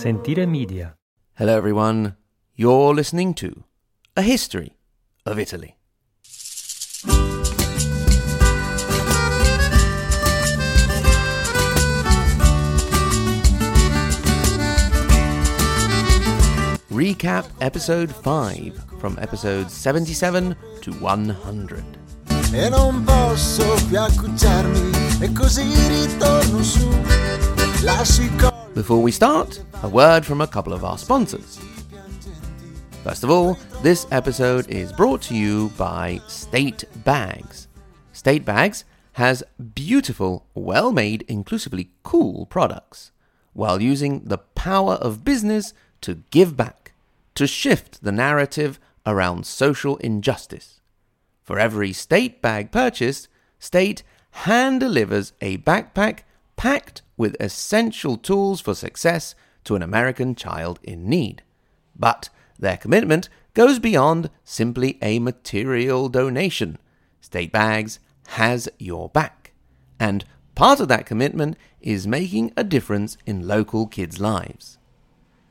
Sentire Media. Hello, everyone. You're listening to A History of Italy. Recap episode 5 from episodes 77 to 100. e non posso più accucciarmi e così ritorno su lasci co- Before we start, a word from a couple of our sponsors. First of all, this episode is brought to you by State Bags. State Bags has beautiful, well made, inclusively cool products, while using the power of business to give back, to shift the narrative around social injustice. For every State bag purchased, State hand delivers a backpack packed with essential tools for success to an American child in need. But their commitment goes beyond simply a material donation. State Bags has your back. And part of that commitment is making a difference in local kids' lives.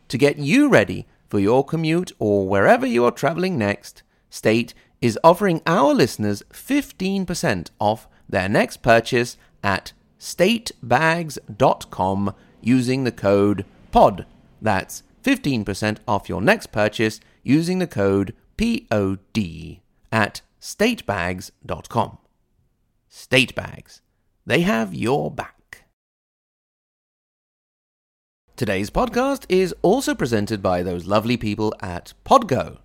To get you ready for your commute or wherever you are traveling next, State is offering our listeners 15% off their next purchase at statebags.com using the code POD. That's 15% off your next purchase using the code POD at statebags.com. State Bags. They have your back. Today's podcast is also presented by those lovely people at Podgo.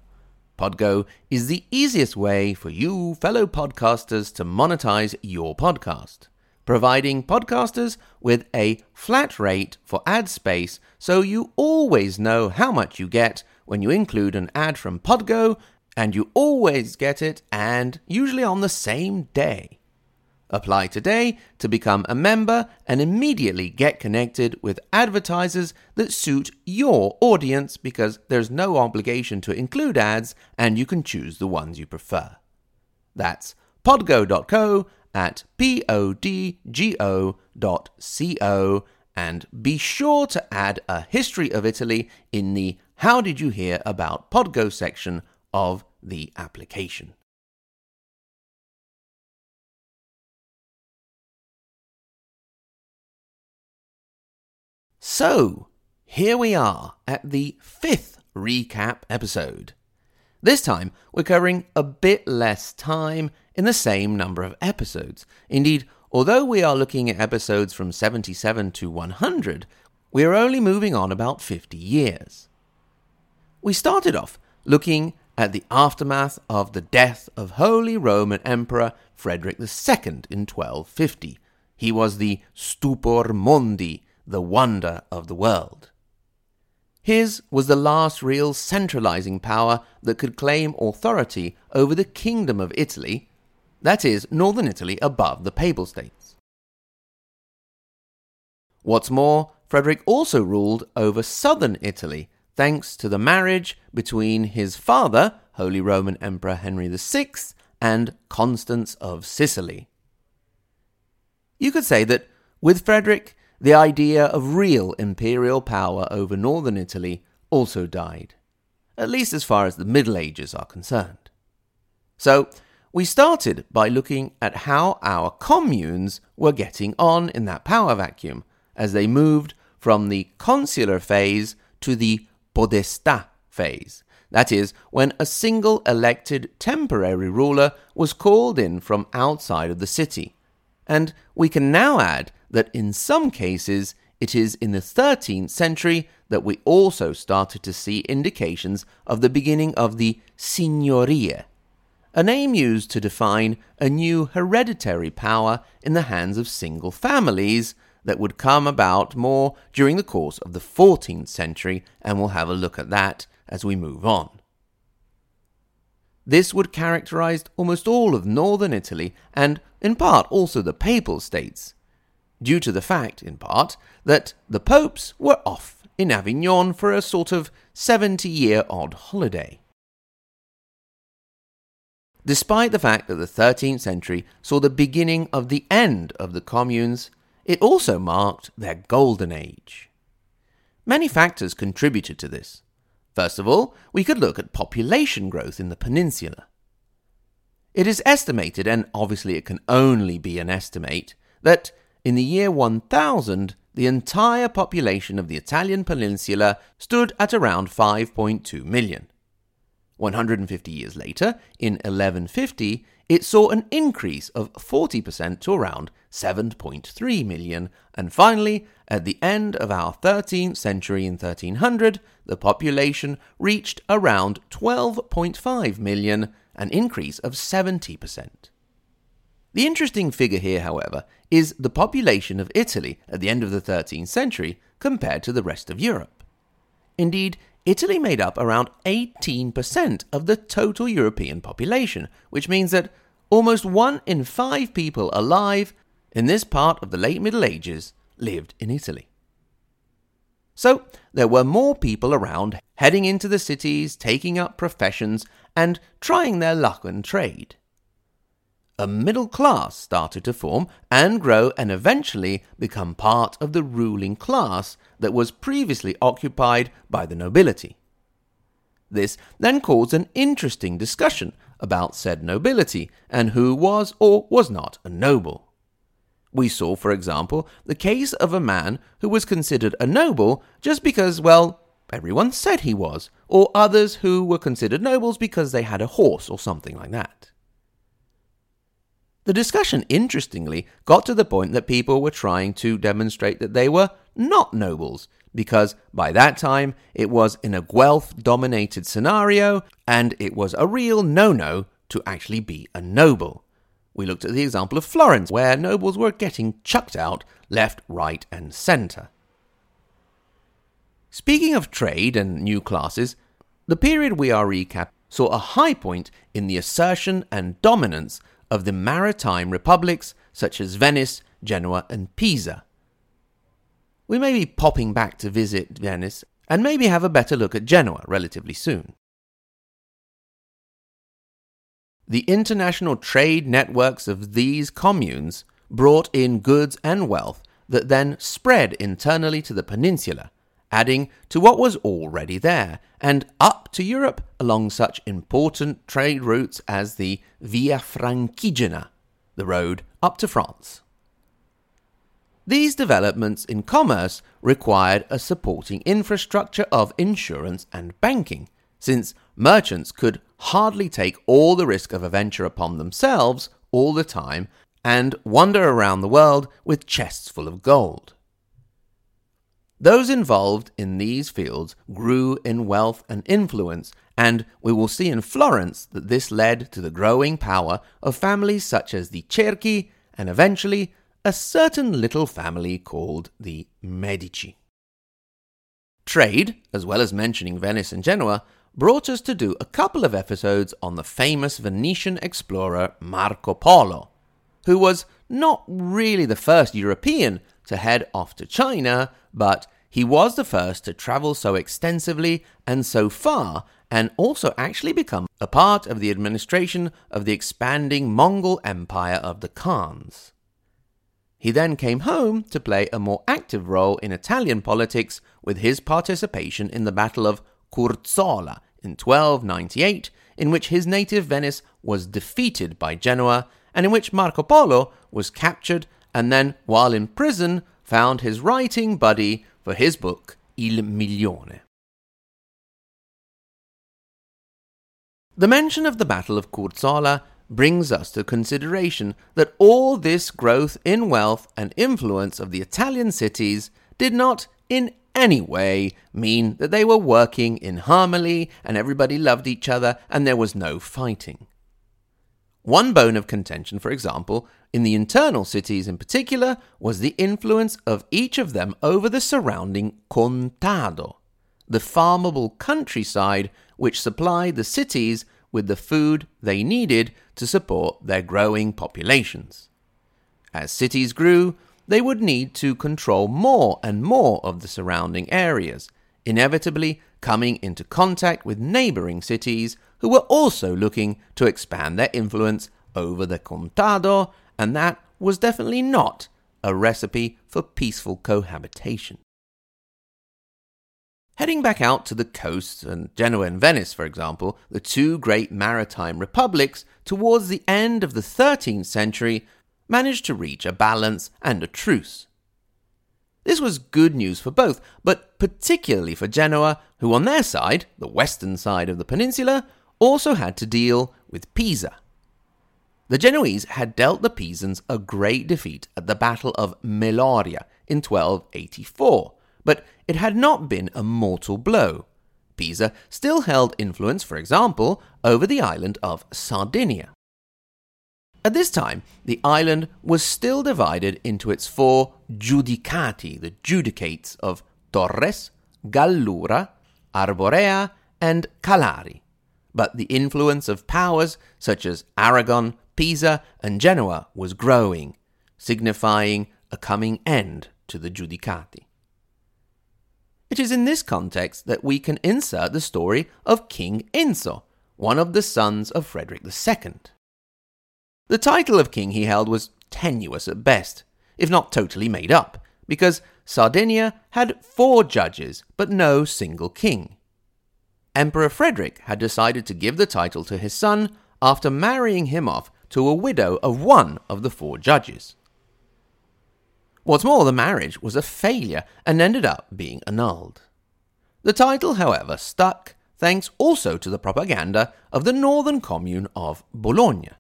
Podgo is the easiest way for you, fellow podcasters, to monetize your podcast, providing podcasters with a flat rate for ad space so you always know how much you get when you include an ad from Podgo, and you always get it and usually on the same day. Apply today to become a member and immediately get connected with advertisers that suit your audience because there's no obligation to include ads and you can choose the ones you prefer. That's podgo.co at podgo dot co and be sure to add a history of Italy in the How Did You Hear About Podgo section of the application. So, here we are at the fifth recap episode. This time, we're covering a bit less time in the same number of episodes. Indeed, although we are looking at episodes from 77 to 100, we are only moving on about 50 years. We started off looking at the aftermath of the death of Holy Roman Emperor Frederick II in 1250. He was the Stupor Mundi, the wonder of the world. His was the last real centralizing power that could claim authority over the Kingdom of Italy, that is, northern Italy above the Papal States. What's more, Frederick also ruled over southern Italy, thanks to the marriage between his father, Holy Roman Emperor Henry VI, and Constance of Sicily. You could say that with Frederick, the idea of real imperial power over northern Italy also died, at least as far as the Middle Ages are concerned. So, we started by looking at how our communes were getting on in that power vacuum as they moved from the consular phase to the podestà phase. That is, when a single elected temporary ruler was called in from outside of the city. And we can now add that in some cases it is in the 13th century that we also started to see indications of the beginning of the Signoria, a name used to define a new hereditary power in the hands of single families that would come about more during the course of the 14th century, and we'll have a look at that as we move on. This would characterize almost all of northern Italy and, in part, also the Papal States, due to the fact, in part, that the popes were off in Avignon for a sort of 70 year odd holiday. Despite the fact that the 13th century saw the beginning of the end of the communes, it also marked their golden age. Many factors contributed to this. First of all, we could look at population growth in the peninsula. It is estimated, and obviously it can only be an estimate, that in the year 1000, the entire population of the Italian peninsula stood at around 5.2 million. 150 years later, in 1150, it saw an increase of 40% to around 7.3 million, and finally, at the end of our 13th century in 1300, the population reached around 12.5 million, an increase of 70%. The interesting figure here, however, is the population of Italy at the end of the 13th century compared to the rest of Europe. Indeed, Italy made up around 18% of the total European population, which means that almost one in five people alive in this part of the late Middle Ages lived in Italy. So, there were more people around heading into the cities, taking up professions, and trying their luck and trade a middle class started to form and grow and eventually become part of the ruling class that was previously occupied by the nobility. This then caused an interesting discussion about said nobility and who was or was not a noble. We saw, for example, the case of a man who was considered a noble just because, well, everyone said he was, or others who were considered nobles because they had a horse or something like that. The discussion, interestingly, got to the point that people were trying to demonstrate that they were not nobles, because by that time it was in a Guelph dominated scenario and it was a real no no to actually be a noble. We looked at the example of Florence, where nobles were getting chucked out left, right, and centre. Speaking of trade and new classes, the period we are recapping saw a high point in the assertion and dominance of the maritime republics such as Venice, Genoa, and Pisa. We may be popping back to visit Venice and maybe have a better look at Genoa relatively soon. The international trade networks of these communes brought in goods and wealth that then spread internally to the peninsula, adding to what was already there, and up to Europe along such important trade routes as the Via Francigena, the road up to France. These developments in commerce required a supporting infrastructure of insurance and banking, since merchants could hardly take all the risk of a venture upon themselves all the time and wander around the world with chests full of gold. Those involved in these fields grew in wealth and influence, and we will see in Florence that this led to the growing power of families such as the Cerchi and eventually a certain little family called the Medici. Trade, as well as mentioning Venice and Genoa, brought us to do a couple of episodes on the famous Venetian explorer Marco Polo, who was not really the first European to head off to China, but he was the first to travel so extensively and so far, and also actually become a part of the administration of the expanding Mongol Empire of the Khans. He then came home to play a more active role in Italian politics with his participation in the Battle of Curzola in 1298, in which his native Venice was defeated by Genoa, and in which Marco Polo was captured and then, while in prison, found his writing buddy for his book Il Milione. The mention of the Battle of Curzola brings us to consideration that all this growth in wealth and influence of the Italian cities did not in any way mean that they were working in harmony and everybody loved each other and there was no fighting. One bone of contention, for example, in the internal cities in particular, was the influence of each of them over the surrounding contado, the farmable countryside which supplied the cities with the food they needed to support their growing populations. As cities grew, they would need to control more and more of the surrounding areas, inevitably coming into contact with neighboring cities who were also looking to expand their influence over the contado, and that was definitely not a recipe for peaceful cohabitation. Heading back out to the coast, and Genoa and Venice, for example, the two great maritime republics, towards the end of the 13th century, managed to reach a balance and a truce. This was good news for both, but particularly for Genoa, who on their side, the western side of the peninsula, also had to deal with Pisa. The Genoese had dealt the Pisans a great defeat at the Battle of Meloria in 1284, but it had not been a mortal blow. Pisa still held influence, for example, over the island of Sardinia. At this time, the island was still divided into its four judicati, the judicates of Torres, Gallura, Arborea, and Calari. But the influence of powers such as Aragon, Pisa, and Genoa was growing, signifying a coming end to the judicati. It is in this context that we can insert the story of King Enzo, one of the sons of Frederick II. The title of king he held was tenuous at best, if not totally made up, because Sardinia had four judges but no single king. Emperor Frederick had decided to give the title to his son after marrying him off to a widow of one of the four judges. What's more, the marriage was a failure and ended up being annulled. The title, however, stuck thanks also to the propaganda of the northern commune of Bologna.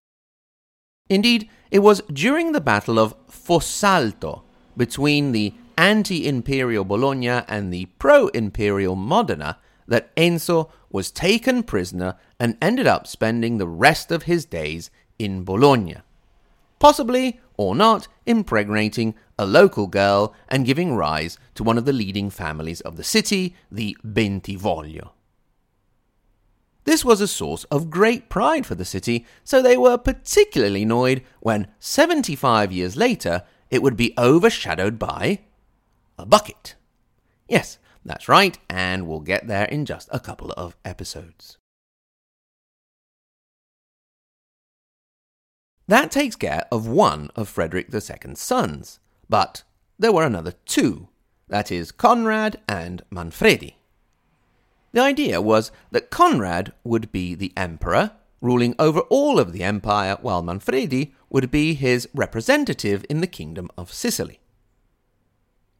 Indeed, it was during the Battle of Fossalta between the anti imperial Bologna and the pro imperial Modena that Enzo was taken prisoner and ended up spending the rest of his days in Bologna. Possibly or not impregnating a local girl and giving rise to one of the leading families of the city, the Bentivoglio. This was a source of great pride for the city, so they were particularly annoyed when, 75 years later, it would be overshadowed by a bucket. Yes, that's right, and we'll get there in just a couple of episodes. That takes care of one of Frederick II's sons, but there were another two, that is, Conrad and Manfredi. The idea was that Conrad would be the emperor, ruling over all of the empire, while Manfredi would be his representative in the kingdom of Sicily.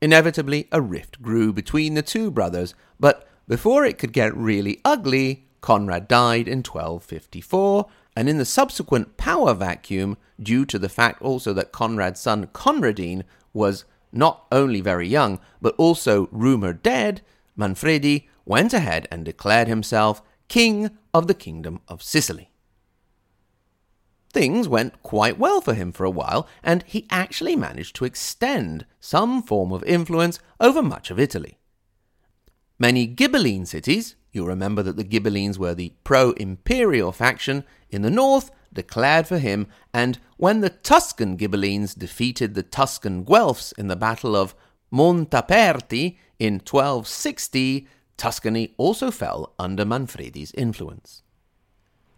Inevitably, a rift grew between the two brothers, but before it could get really ugly, Conrad died in 1254, and in the subsequent power vacuum, due to the fact also that Conrad's son Conradin was not only very young, but also rumored dead, Manfredi went ahead and declared himself king of the kingdom of Sicily. Things went quite well for him for a while, and he actually managed to extend some form of influence over much of Italy. Many Ghibelline cities, You'll remember that the Ghibellines were the pro imperial faction in the north, declared for him, and when the Tuscan Ghibellines defeated the Tuscan Guelphs in the Battle of Montaperti in 1260, Tuscany also fell under Manfredi's influence.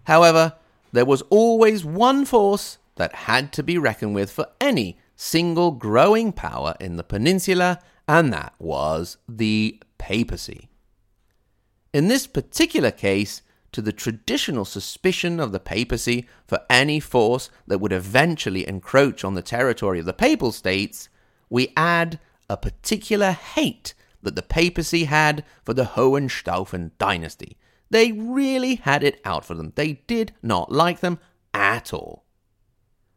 However, there was always one force that had to be reckoned with for any single growing power in the peninsula, and that was the papacy. In this particular case, to the traditional suspicion of the papacy for any force that would eventually encroach on the territory of the papal states, we add a particular hate that the papacy had for the Hohenstaufen dynasty. They really had it out for them. They did not like them at all.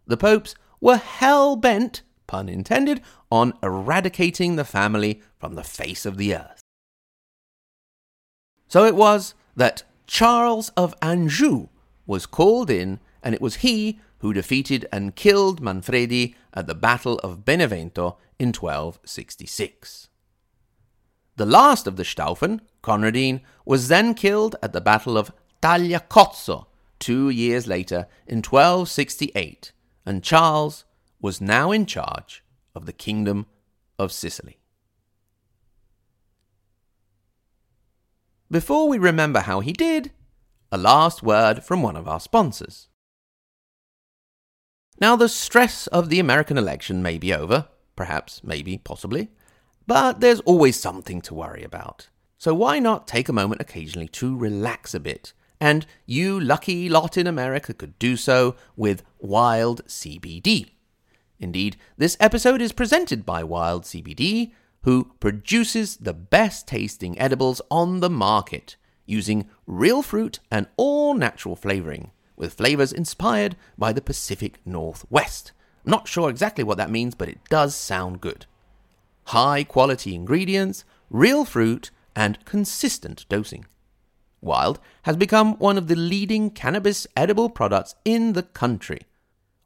The popes were hell bent, pun intended, on eradicating the family from the face of the earth. So it was that Charles of Anjou was called in, and it was he who defeated and killed Manfredi at the Battle of Benevento in 1266. The last of the Staufen, Conradin, was then killed at the Battle of Tagliacozzo two years later in 1268, and Charles was now in charge of the Kingdom of Sicily. Before we remember how he did, a last word from one of our sponsors. Now, the stress of the American election may be over, perhaps, maybe, possibly, but there's always something to worry about. So why not take a moment occasionally to relax a bit? And you lucky lot in America could do so with Wild CBD. Indeed, this episode is presented by Wild CBD, who produces the best tasting edibles on the market using real fruit and all natural flavoring, with flavors inspired by the Pacific Northwest. I'm not sure exactly what that means, but it does sound good. High quality ingredients, real fruit, and consistent dosing. Wild has become one of the leading cannabis edible products in the country.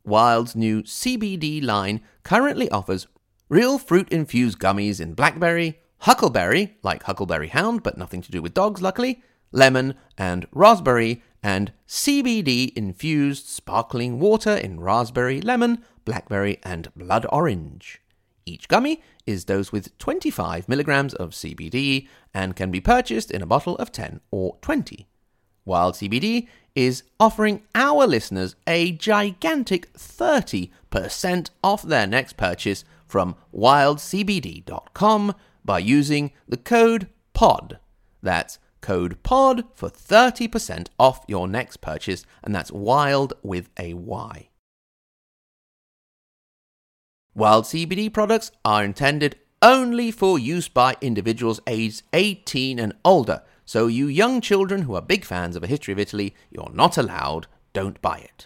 Wild's new CBD line currently offers real fruit infused gummies in blackberry, huckleberry, like Huckleberry Hound, but nothing to do with dogs, luckily, lemon, and raspberry, and CBD infused sparkling water in raspberry, lemon, blackberry, and blood orange. Each gummy is dosed with 25 milligrams of CBD and can be purchased in a bottle of 10 or 20. Wild CBD is offering our listeners a gigantic 30% off their next purchase from wildcbd.com by using the code POD. That's code POD for 30% off your next purchase, and that's wild with a Y. Wild CBD products are intended only for use by individuals aged 18 and older. So, you young children who are big fans of A History of Italy, you're not allowed, don't buy it.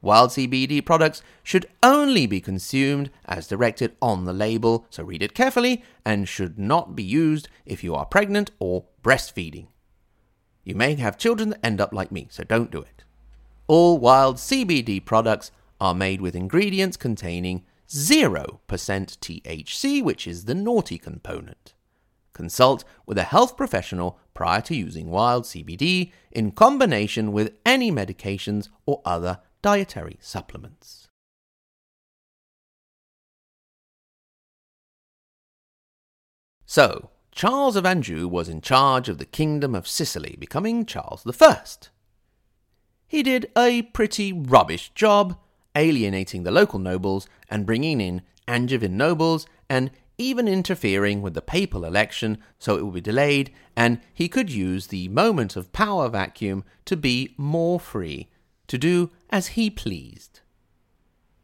Wild CBD products should only be consumed as directed on the label, so read it carefully, and should not be used if you are pregnant or breastfeeding. You may have children that end up like me, so don't do it. All wild CBD products are made with ingredients containing 0% THC, which is the naughty component. Consult with a health professional prior to using wild CBD in combination with any medications or other dietary supplements. So, Charles of Anjou was in charge of the Kingdom of Sicily, becoming Charles I. He did a pretty rubbish job alienating the local nobles and bringing in Angevin nobles and even interfering with the papal election so it would be delayed and he could use the moment of power vacuum to be more free, to do as he pleased.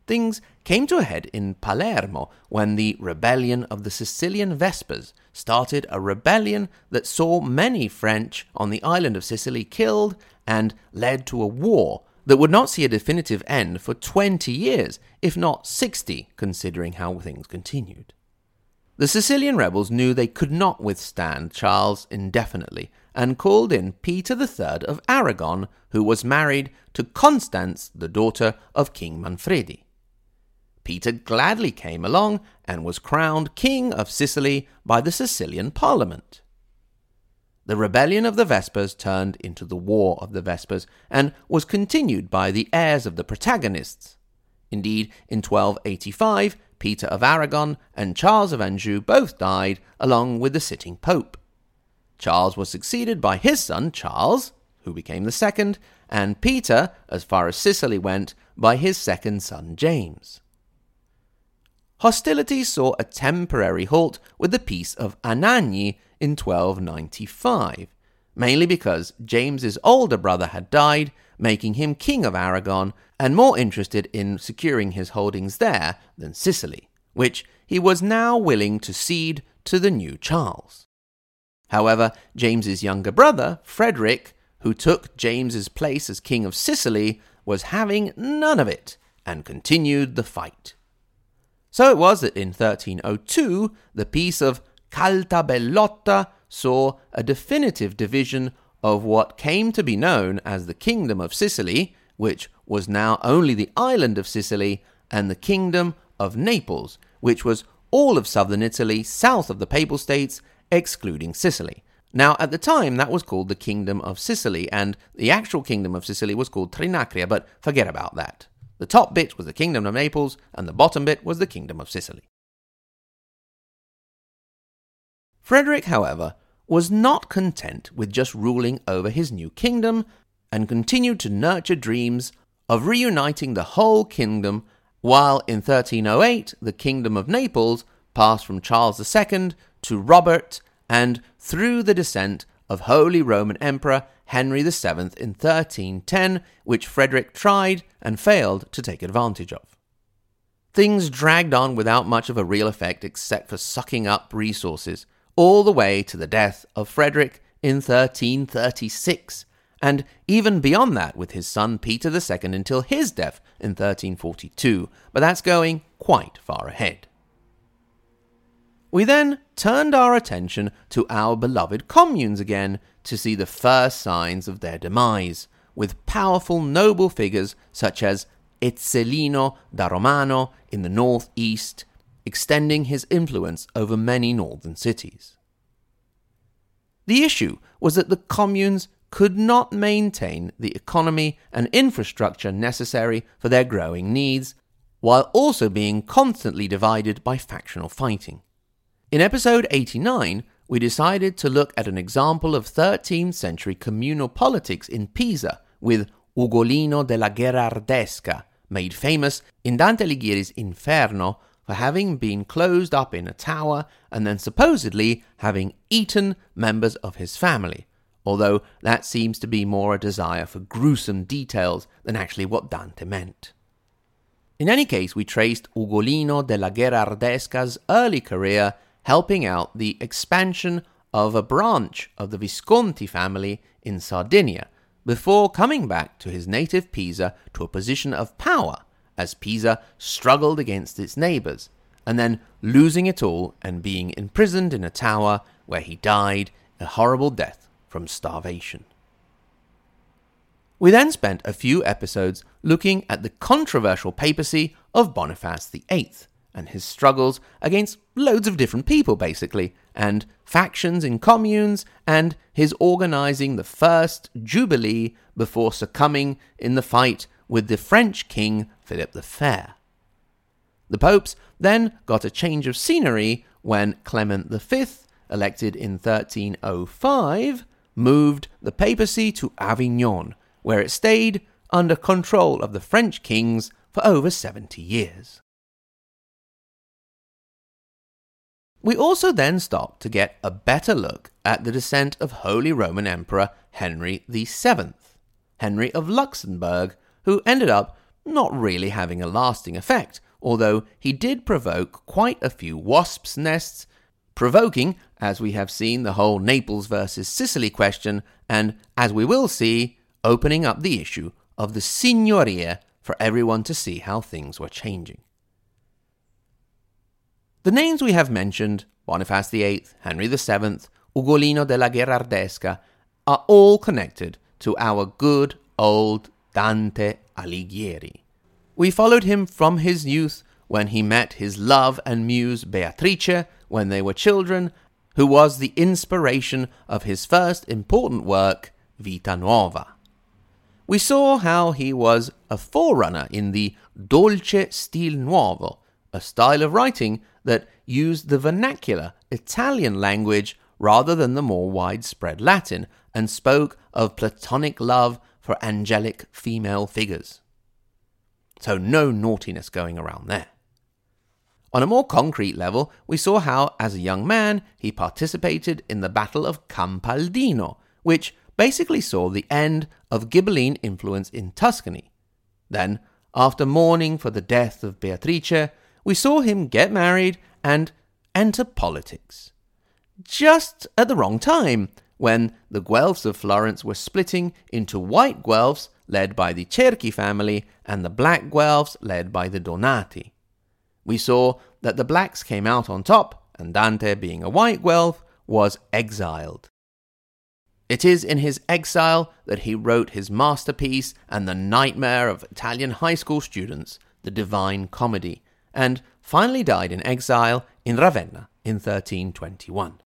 Things came to a head in Palermo when the rebellion of the Sicilian Vespers started a rebellion that saw many French on the island of Sicily killed and led to a war that would not see a definitive end for 20 years, if not 60, considering how things continued. The Sicilian rebels knew they could not withstand Charles indefinitely and called in Peter III of Aragon, who was married to Constance, the daughter of King Manfredi. Peter gladly came along and was crowned King of Sicily by the Sicilian Parliament. The rebellion of the Vespers turned into the War of the Vespers and was continued by the heirs of the protagonists. Indeed, in 1285, Peter of Aragon and Charles of Anjou both died, along with the sitting pope. Charles was succeeded by his son Charles, who became the second, and Peter, as far as Sicily went, by his second son James. Hostilities saw a temporary halt with the Peace of Anagni in 1295, mainly because James's older brother had died, making him King of Aragon and more interested in securing his holdings there than Sicily, which he was now willing to cede to the new Charles. However, James's younger brother, Frederick, who took James's place as King of Sicily, was having none of it and continued the fight. So it was that in 1302 the Peace of Caltabellotta saw a definitive division of what came to be known as the Kingdom of Sicily, which was now only the island of Sicily, and the Kingdom of Naples, which was all of southern Italy south of the Papal States, excluding Sicily. Now, at the time, that was called the Kingdom of Sicily, and the actual Kingdom of Sicily was called Trinacria, but forget about that. The top bit was the Kingdom of Naples, and the bottom bit was the Kingdom of Sicily. Frederick, however, was not content with just ruling over his new kingdom and continued to nurture dreams of reuniting the whole kingdom, while in 1308 the kingdom of Naples passed from Charles II to Robert and through the descent of Holy Roman Emperor Henry VII in 1310, which Frederick tried and failed to take advantage of. Things dragged on without much of a real effect except for sucking up resources, all the way to the death of Frederick in 1336, and even beyond that with his son Peter II until his death in 1342, but that's going quite far ahead. We then turned our attention to our beloved communes again to see the first signs of their demise, with powerful noble figures such as Ezzelino da Romano in the northeast, extending his influence over many northern cities. The issue was that the communes could not maintain the economy and infrastructure necessary for their growing needs, while also being constantly divided by factional fighting. In episode 89, we decided to look at an example of 13th century communal politics in Pisa with Ugolino della Gherardesca, made famous in Dante Alighieri's Inferno for having been closed up in a tower and then supposedly having eaten members of his family, although that seems to be more a desire for gruesome details than actually what Dante meant. In any case, we traced Ugolino della Gherardesca's early career helping out the expansion of a branch of the Visconti family in Sardinia before coming back to his native Pisa to a position of power as Pisa struggled against its neighbours, and then losing it all and being imprisoned in a tower where he died a horrible death from starvation. We then spent a few episodes looking at the controversial papacy of Boniface VIII and his struggles against loads of different people, basically, and factions in communes, and his organizing the first Jubilee before succumbing in the fight with the French king Philip the Fair. The popes then got a change of scenery when Clement V, elected in 1305, moved the papacy to Avignon, where it stayed under control of the French kings for over 70 years. We also then stopped to get a better look at the descent of Holy Roman Emperor Henry VII, Henry of Luxembourg, who ended up not really having a lasting effect, although he did provoke quite a few wasps' nests, provoking, as we have seen, the whole Naples versus Sicily question, and, as we will see, opening up the issue of the signoria for everyone to see how things were changing. The names we have mentioned, Boniface VIII, Henry VII, Ugolino della Gherardesca, are all connected to our good old Dante Alighieri. We followed him from his youth when he met his love and muse Beatrice when they were children, who was the inspiration of his first important work, Vita Nuova. We saw how he was a forerunner in the Dolce Stil Nuovo, a style of writing that used the vernacular Italian language rather than the more widespread Latin, and spoke of platonic love for angelic female figures. So, no naughtiness going around there. On a more concrete level, we saw how, as a young man, he participated in the Battle of Campaldino, which basically saw the end of Ghibelline influence in Tuscany. Then, after mourning for the death of Beatrice, we saw him get married and enter politics. Just at the wrong time, when the Guelphs of Florence were splitting into white Guelphs led by the Cerchi family and the black Guelphs led by the Donati. We saw that the blacks came out on top, and Dante, being a white Guelph, was exiled. It is in his exile that he wrote his masterpiece and the nightmare of Italian high school students, The Divine Comedy, and finally died in exile in Ravenna in 1321.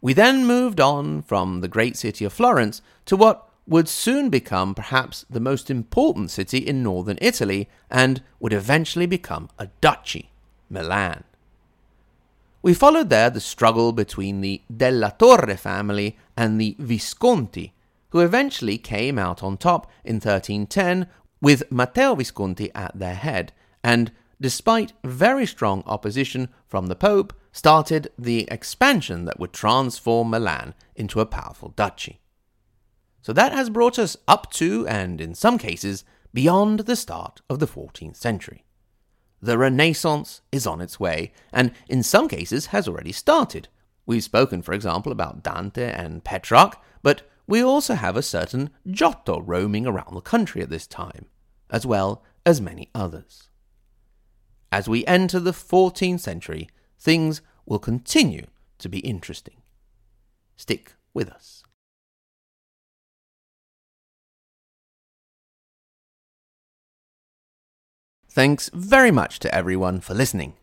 We then moved on from the great city of Florence to what would soon become perhaps the most important city in northern Italy and would eventually become a duchy, Milan. We followed there the struggle between the Della Torre family and the Visconti, who eventually came out on top in 1310 with Matteo Visconti at their head, and despite very strong opposition from the Pope, started the expansion that would transform Milan into a powerful duchy. So that has brought us up to, and in some cases, beyond the start of the 14th century. The Renaissance is on its way, and in some cases has already started. We've spoken, for example, about Dante and Petrarch, but we also have a certain Giotto roaming around the country at this time, as well as many others. As we enter the 14th century, things will continue to be interesting. Stick with us. Thanks very much to everyone for listening.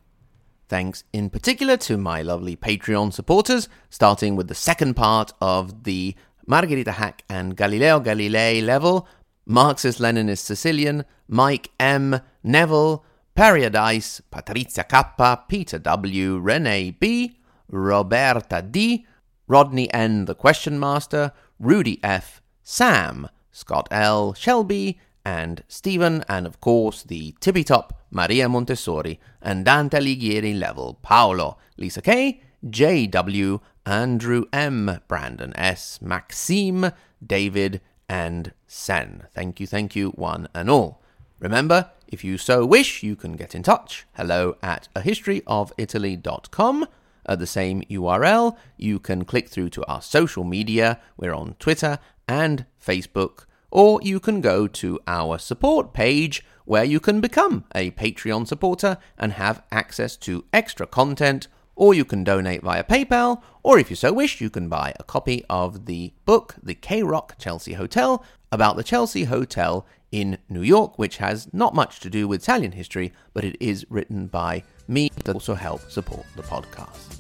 Thanks in particular to my lovely Patreon supporters, starting with the second part of the Margherita Hack and Galileo Galilei level, Marxist Leninist Sicilian, Mike M, Neville, Paradise, Patrizia K, Peter W, Renee B, Roberta D, Rodney N, the Question Master, Rudy F, Sam, Scott L, Shelby, and Stephen, and of course the tippy top Maria Montessori and Dante Alighieri level Paolo, Lisa K, J.W., Andrew M., Brandon S., Maxime, David, and Sen. Thank you, thank you, one and all. Remember, if you so wish, you can get in touch. Hello at a historyofitaly.com. At the same URL, you can click through to our social media. We're on Twitter and Facebook or you can go to our support page where you can become a Patreon supporter and have access to extra content, or you can donate via PayPal, or if you so wish, you can buy a copy of the book, The K Rock Chelsea Hotel, about the Chelsea Hotel in New York, which has not much to do with Italian history, but it is written by me to also help support the podcast.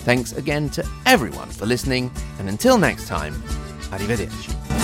Thanks again to everyone for listening, and until next time, Arrivederci.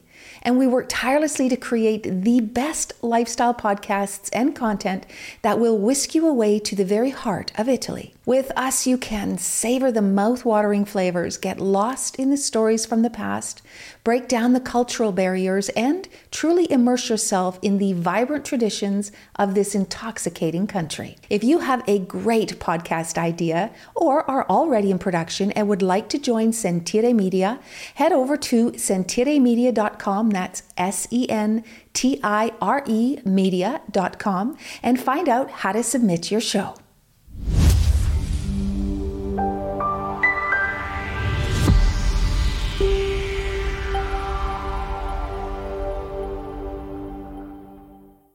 and we work tirelessly to create the best lifestyle podcasts and content that will whisk you away to the very heart of Italy. With us, you can savor the mouth-watering flavors, get lost in the stories from the past, break down the cultural barriers, and truly immerse yourself in the vibrant traditions of this intoxicating country. If you have a great podcast idea or are already in production and would like to join Sentire Media, head over to sentiremedia.com, that's S E N T I R E media.com, and find out how to submit your show.